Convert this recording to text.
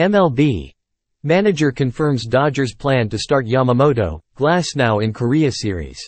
MLB. Manager confirms Dodgers plan to start Yamamoto, Glass now in Korea series.